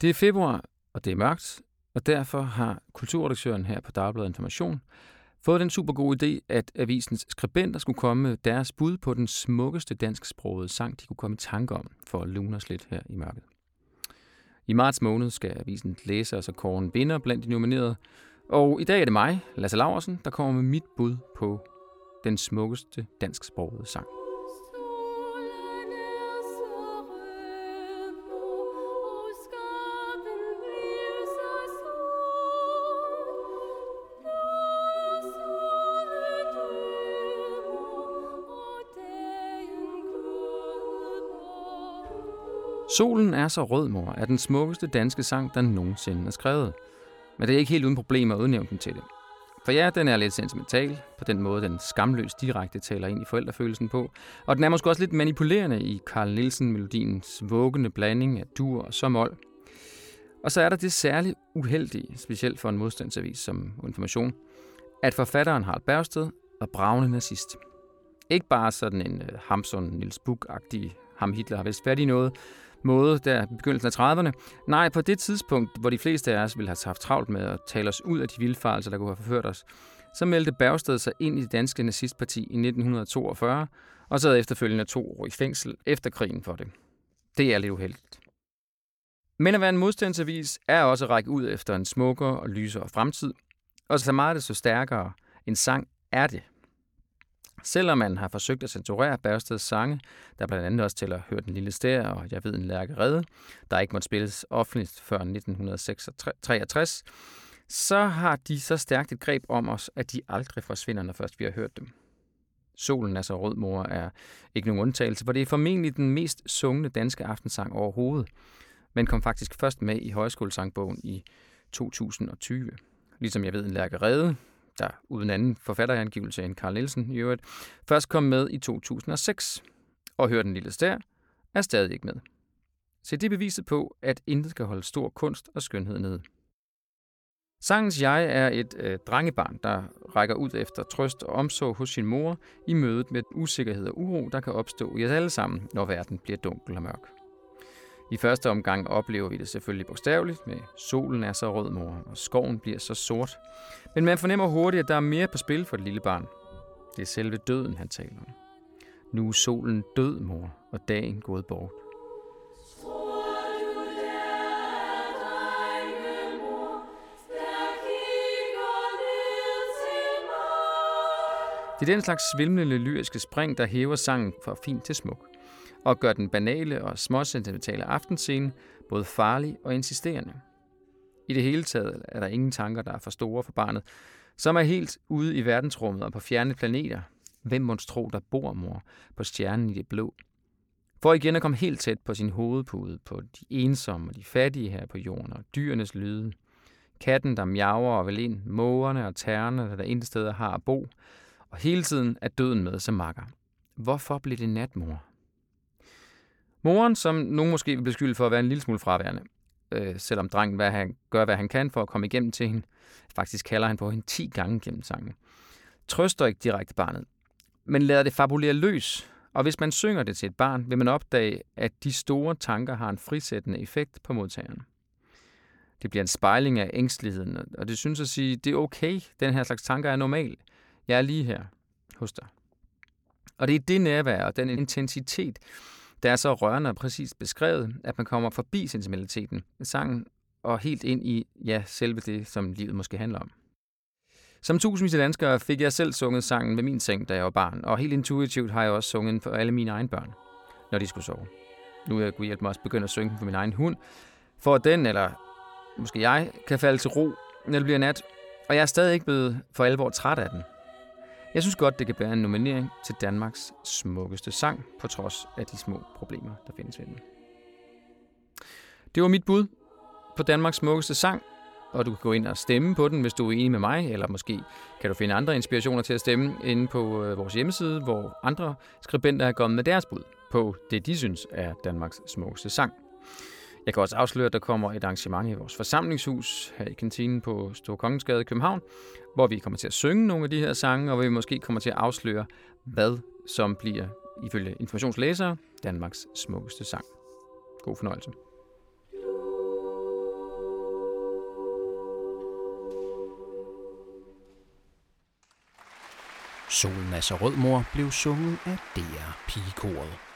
Det er februar, og det er mørkt, og derfor har kulturredaktøren her på Dagbladet Information fået den super gode idé, at avisens skribenter skulle komme med deres bud på den smukkeste dansksprogede sang, de kunne komme i tanke om, for at lune os lidt her i mørket. I marts måned skal avisen læse og så vinder blandt de nominerede, og i dag er det mig, Lasse Laversen, der kommer med mit bud på den smukkeste dansksprogede sang. Solen er så rød, mor, er den smukkeste danske sang, der nogensinde er skrevet. Men det er ikke helt uden problemer at udnævne den til det. For ja, den er lidt sentimental, på den måde den skamløst direkte taler ind i forældrefølelsen på, og den er måske også lidt manipulerende i Carl Nielsen-melodiens vuggende blanding af dur og somol. Og så er der det særligt uheldige, specielt for en modstandsavis som Information, at forfatteren Harald Bergsted var bravende nazist. Ikke bare sådan en øh, uh, Hamsun Nils Buch-agtig ham Hitler har vist fat i noget, måde der i begyndelsen af 30'erne. Nej, på det tidspunkt, hvor de fleste af os ville have haft travlt med at tale os ud af de vildfarelser, der kunne have forført os, så meldte Bergsted sig ind i det danske nazistparti i 1942, og sad efterfølgende to år i fængsel efter krigen for det. Det er lidt uheldigt. Men at være en modstandsavis er også at række ud efter en smukkere og lysere fremtid, og så meget det så stærkere en sang er det. Selvom man har forsøgt at censurere Bergsteds sange, der blandt andet også tæller Hør den lille stær og Jeg ved en lærke redde, der ikke måtte spilles offentligt før 1963, så har de så stærkt et greb om os, at de aldrig forsvinder, når først vi har hørt dem. Solen er så rød, mor, er ikke nogen undtagelse, for det er formentlig den mest sungne danske aftensang overhovedet, men kom faktisk først med i højskolesangbogen i 2020. Ligesom jeg ved en lærke redde, der uden anden forfatterangivelse end Carl Nielsen i øvrigt, først kom med i 2006, og Hør den lille stær er stadig ikke med. Se det beviset på, at intet kan holde stor kunst og skønhed nede. Sangens jeg er et øh, drengebarn, der rækker ud efter trøst og omsorg hos sin mor i mødet med usikkerhed og uro, der kan opstå i os alle sammen, når verden bliver dunkel og mørk. I første omgang oplever vi det selvfølgelig bogstaveligt med solen er så rød, mor, og skoven bliver så sort. Men man fornemmer hurtigt, at der er mere på spil for det lille barn. Det er selve døden, han taler om. Nu er solen død, mor, og dagen gået bort. Det er den slags svimlende lyriske spring, der hæver sangen fra fint til smuk og gør den banale og småsentimentale aftenscene både farlig og insisterende. I det hele taget er der ingen tanker, der er for store for barnet, som er helt ude i verdensrummet og på fjerne planeter. Hvem må tro, der bor, mor, på stjernen i det blå? For igen at komme helt tæt på sin hovedpude, på de ensomme og de fattige her på jorden, og dyrenes lyde. Katten, der miaver og vil ind, mågerne og tærne, der intet steder har at bo, og hele tiden er døden med som makker. Hvorfor blev det natmor? Moren, som nogen måske vil beskylde for at være en lille smule fraværende, øh, selvom drengen hvad han, gør, hvad han kan for at komme igennem til hende. Faktisk kalder han på hende 10 gange gennem sangen. Trøster ikke direkte barnet, men lader det fabulere løs. Og hvis man synger det til et barn, vil man opdage, at de store tanker har en frisættende effekt på modtageren. Det bliver en spejling af ængsteligheden, og det synes at sige, det er okay, den her slags tanker er normal. Jeg er lige her hos dig. Og det er det nærvær og den intensitet, det er så rørende og præcist beskrevet, at man kommer forbi sentimentaliteten i sangen og helt ind i, ja, selve det, som livet måske handler om. Som tusindvis af danskere fik jeg selv sunget sangen med min seng, da jeg var barn, og helt intuitivt har jeg også sunget for alle mine egne børn, når de skulle sove. Nu er jeg kunne hjælpe mig også begynde at synge for min egen hund, for at den, eller måske jeg, kan falde til ro, når det bliver nat, og jeg er stadig ikke blevet for alvor træt af den. Jeg synes godt, det kan bære en nominering til Danmarks smukkeste sang, på trods af de små problemer, der findes ved den. Det var mit bud på Danmarks smukkeste sang, og du kan gå ind og stemme på den, hvis du er enig med mig, eller måske kan du finde andre inspirationer til at stemme inde på øh, vores hjemmeside, hvor andre skribenter har kommet med deres bud på det, de synes er Danmarks smukkeste sang. Jeg kan også afsløre, at der kommer et arrangement i vores forsamlingshus her i kantinen på Storkongensgade i København, hvor vi kommer til at synge nogle af de her sange, og hvor vi måske kommer til at afsløre, hvad som bliver, ifølge informationslæsere, Danmarks smukkeste sang. God fornøjelse. Solen er så rød, mor, blev sunget af DR Pigekoret.